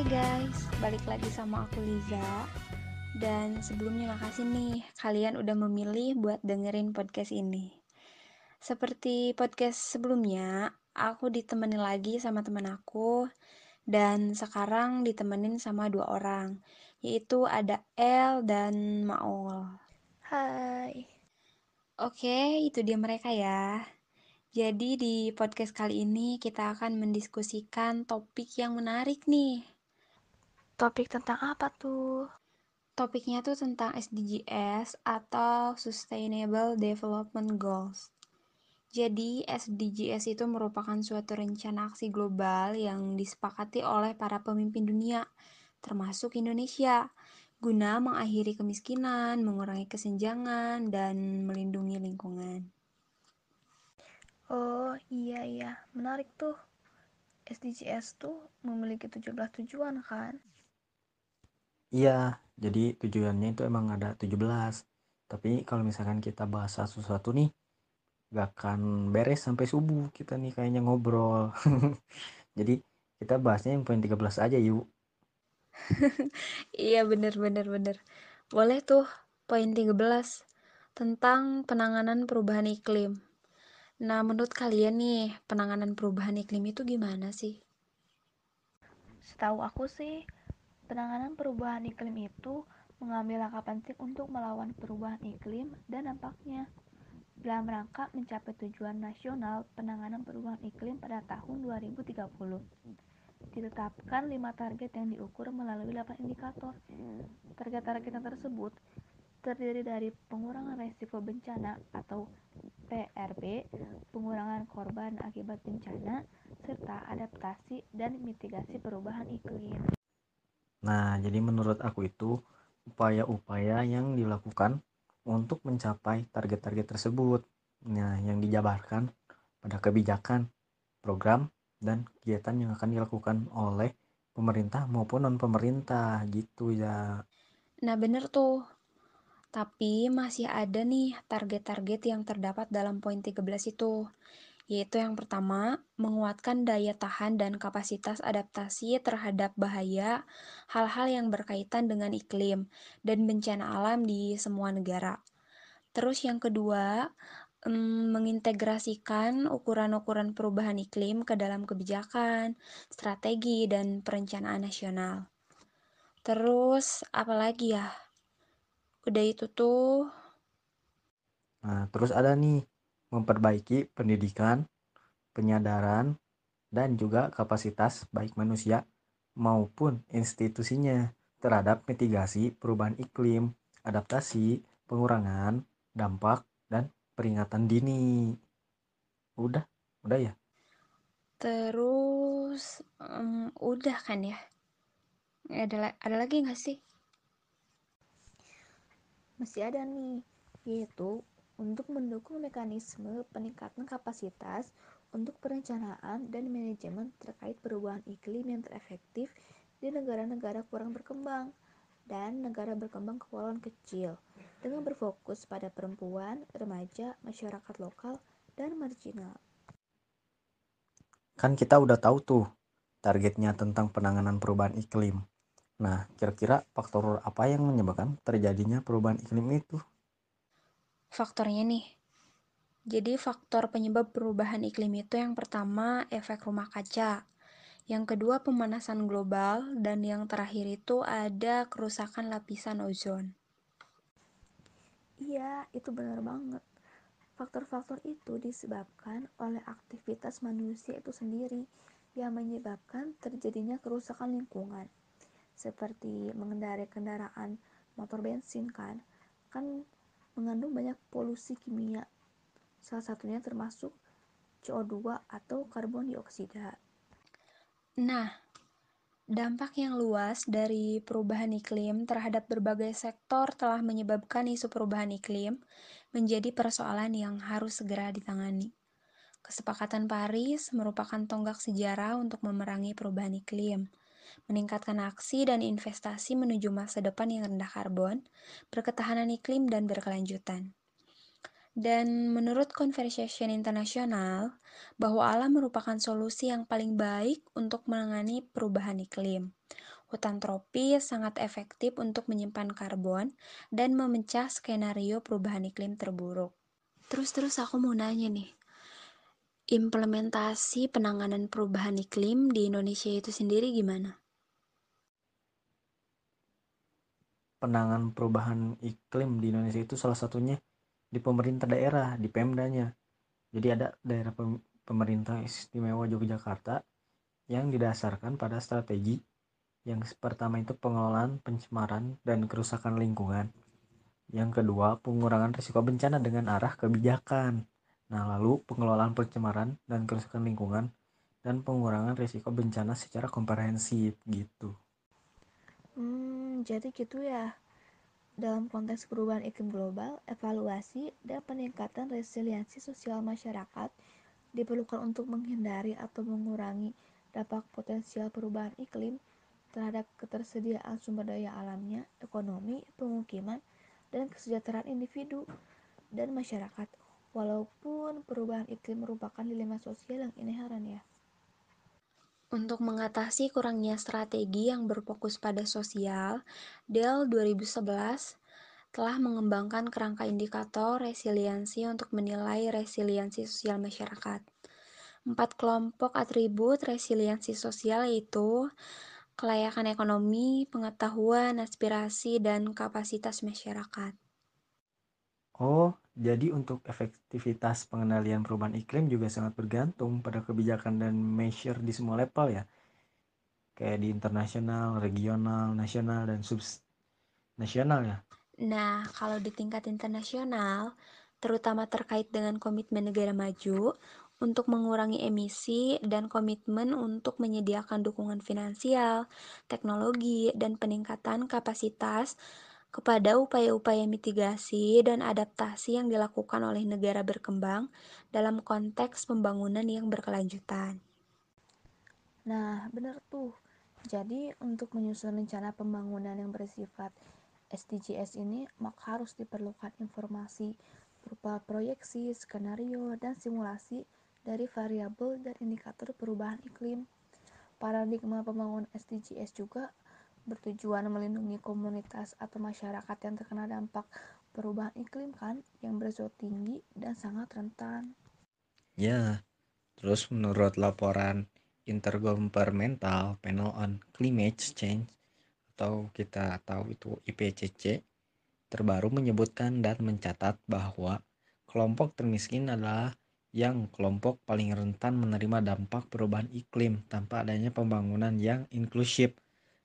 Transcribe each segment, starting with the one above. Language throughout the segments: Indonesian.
Hai guys, balik lagi sama aku Liza. Dan sebelumnya makasih nih kalian udah memilih buat dengerin podcast ini. Seperti podcast sebelumnya, aku ditemani lagi sama teman aku dan sekarang ditemenin sama dua orang, yaitu ada El dan Maul. Hai. Oke, itu dia mereka ya. Jadi di podcast kali ini kita akan mendiskusikan topik yang menarik nih. Topik tentang apa tuh? Topiknya tuh tentang SDGs atau Sustainable Development Goals. Jadi SDGs itu merupakan suatu rencana aksi global yang disepakati oleh para pemimpin dunia, termasuk Indonesia, guna mengakhiri kemiskinan, mengurangi kesenjangan, dan melindungi lingkungan. Oh iya iya, menarik tuh. SDGs tuh memiliki 17 tujuan kan? Iya, jadi tujuannya itu emang ada 17. Tapi kalau misalkan kita bahas sesuatu nih, gak akan beres sampai subuh kita nih kayaknya ngobrol. jadi kita bahasnya yang poin 13 aja yuk. iya bener bener bener. Boleh tuh poin 13 tentang penanganan perubahan iklim. Nah, menurut kalian nih, penanganan perubahan iklim itu gimana sih? Setahu aku sih, penanganan perubahan iklim itu mengambil langkah penting untuk melawan perubahan iklim dan dampaknya dalam rangka mencapai tujuan nasional penanganan perubahan iklim pada tahun 2030. Ditetapkan lima target yang diukur melalui 8 indikator. Target-target tersebut terdiri dari pengurangan resiko bencana atau PRB, pengurangan korban akibat bencana, serta adaptasi dan mitigasi perubahan iklim. Nah, jadi menurut aku itu upaya-upaya yang dilakukan untuk mencapai target-target tersebut. Nah, yang dijabarkan pada kebijakan, program, dan kegiatan yang akan dilakukan oleh pemerintah maupun non-pemerintah gitu ya. Nah, bener tuh. Tapi masih ada nih target-target yang terdapat dalam poin 13 itu, yaitu yang pertama, menguatkan daya tahan dan kapasitas adaptasi terhadap bahaya hal-hal yang berkaitan dengan iklim dan bencana alam di semua negara. Terus yang kedua, mengintegrasikan ukuran-ukuran perubahan iklim ke dalam kebijakan, strategi, dan perencanaan nasional. Terus, apalagi ya? udah itu tuh nah terus ada nih memperbaiki pendidikan penyadaran dan juga kapasitas baik manusia maupun institusinya terhadap mitigasi perubahan iklim, adaptasi, pengurangan dampak dan peringatan dini. Udah, udah ya. Terus, um, udah kan ya? Ada ada lagi nggak sih? masih ada nih, yaitu untuk mendukung mekanisme peningkatan kapasitas untuk perencanaan dan manajemen terkait perubahan iklim yang terefektif di negara-negara kurang berkembang dan negara berkembang kepulauan kecil dengan berfokus pada perempuan, remaja, masyarakat lokal, dan marginal. Kan kita udah tahu tuh targetnya tentang penanganan perubahan iklim. Nah, kira-kira faktor apa yang menyebabkan terjadinya perubahan iklim itu? Faktornya nih. Jadi faktor penyebab perubahan iklim itu yang pertama efek rumah kaca. Yang kedua pemanasan global dan yang terakhir itu ada kerusakan lapisan ozon. Iya, itu benar banget. Faktor-faktor itu disebabkan oleh aktivitas manusia itu sendiri yang menyebabkan terjadinya kerusakan lingkungan seperti mengendarai kendaraan motor bensin kan kan mengandung banyak polusi kimia salah satunya termasuk CO2 atau karbon dioksida nah Dampak yang luas dari perubahan iklim terhadap berbagai sektor telah menyebabkan isu perubahan iklim menjadi persoalan yang harus segera ditangani. Kesepakatan Paris merupakan tonggak sejarah untuk memerangi perubahan iklim, meningkatkan aksi dan investasi menuju masa depan yang rendah karbon, berketahanan iklim, dan berkelanjutan. Dan menurut Conversation Internasional, bahwa alam merupakan solusi yang paling baik untuk menangani perubahan iklim. Hutan tropis sangat efektif untuk menyimpan karbon dan memecah skenario perubahan iklim terburuk. Terus-terus aku mau nanya nih, implementasi penanganan perubahan iklim di Indonesia itu sendiri gimana? Penanganan perubahan iklim di Indonesia itu salah satunya di pemerintah daerah, di Pemdanya. Jadi ada daerah pemerintah istimewa Yogyakarta yang didasarkan pada strategi yang pertama itu pengelolaan pencemaran dan kerusakan lingkungan. Yang kedua, pengurangan risiko bencana dengan arah kebijakan. Nah, lalu pengelolaan pencemaran dan kerusakan lingkungan dan pengurangan risiko bencana secara komprehensif gitu. Hmm, jadi gitu ya. Dalam konteks perubahan iklim global, evaluasi dan peningkatan resiliensi sosial masyarakat diperlukan untuk menghindari atau mengurangi dampak potensial perubahan iklim terhadap ketersediaan sumber daya alamnya, ekonomi, pemukiman, dan kesejahteraan individu dan masyarakat. Walaupun perubahan iklim merupakan dilema sosial yang inherent ya. Untuk mengatasi kurangnya strategi yang berfokus pada sosial, DEL 2011 telah mengembangkan kerangka indikator resiliensi untuk menilai resiliensi sosial masyarakat. Empat kelompok atribut resiliensi sosial yaitu kelayakan ekonomi, pengetahuan, aspirasi, dan kapasitas masyarakat. Oh, jadi untuk efektivitas pengendalian perubahan iklim juga sangat bergantung pada kebijakan dan measure di semua level ya. Kayak di internasional, regional, nasional, dan subnasional ya. Nah, kalau di tingkat internasional, terutama terkait dengan komitmen negara maju, untuk mengurangi emisi dan komitmen untuk menyediakan dukungan finansial, teknologi, dan peningkatan kapasitas kepada upaya-upaya mitigasi dan adaptasi yang dilakukan oleh negara berkembang dalam konteks pembangunan yang berkelanjutan. Nah, benar tuh. Jadi, untuk menyusun rencana pembangunan yang bersifat SDGs ini, maka harus diperlukan informasi berupa proyeksi, skenario, dan simulasi dari variabel dan indikator perubahan iklim. Paradigma pembangunan SDGs juga bertujuan melindungi komunitas atau masyarakat yang terkena dampak perubahan iklim kan yang beresiko tinggi dan sangat rentan. Ya, terus menurut laporan Intergovernmental Panel on Climate Change atau kita tahu itu IPCC terbaru menyebutkan dan mencatat bahwa kelompok termiskin adalah yang kelompok paling rentan menerima dampak perubahan iklim tanpa adanya pembangunan yang inklusif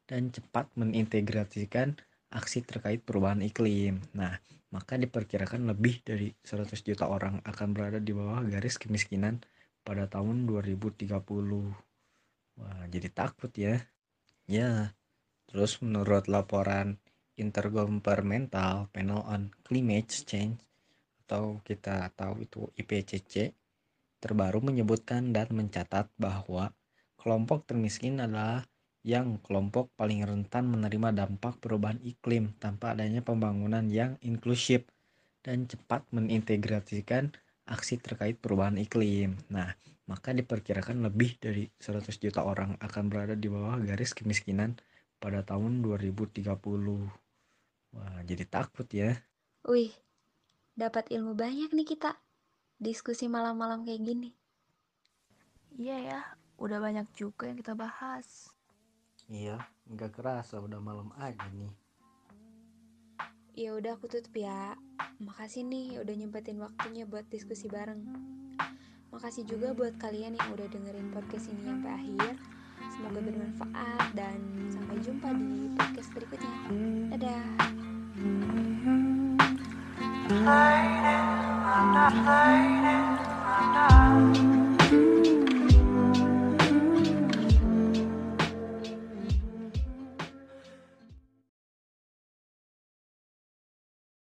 dan cepat mengintegrasikan aksi terkait perubahan iklim. Nah, maka diperkirakan lebih dari 100 juta orang akan berada di bawah garis kemiskinan pada tahun 2030. Wah, jadi takut ya. Ya, terus menurut laporan Intergovernmental Panel on Climate Change atau kita tahu itu IPCC terbaru menyebutkan dan mencatat bahwa kelompok termiskin adalah yang kelompok paling rentan menerima dampak perubahan iklim tanpa adanya pembangunan yang inklusif dan cepat mengintegrasikan aksi terkait perubahan iklim. Nah, maka diperkirakan lebih dari 100 juta orang akan berada di bawah garis kemiskinan pada tahun 2030. Wah, jadi takut ya. Wih, dapat ilmu banyak nih kita. Diskusi malam-malam kayak gini. Iya ya, udah banyak juga yang kita bahas. Iya, nggak kerasa udah malam aja nih. Ya udah aku tutup ya. Makasih nih udah nyempetin waktunya buat diskusi bareng. Makasih juga buat kalian yang udah dengerin podcast ini sampai akhir. Semoga bermanfaat dan sampai jumpa di podcast berikutnya. Dadah.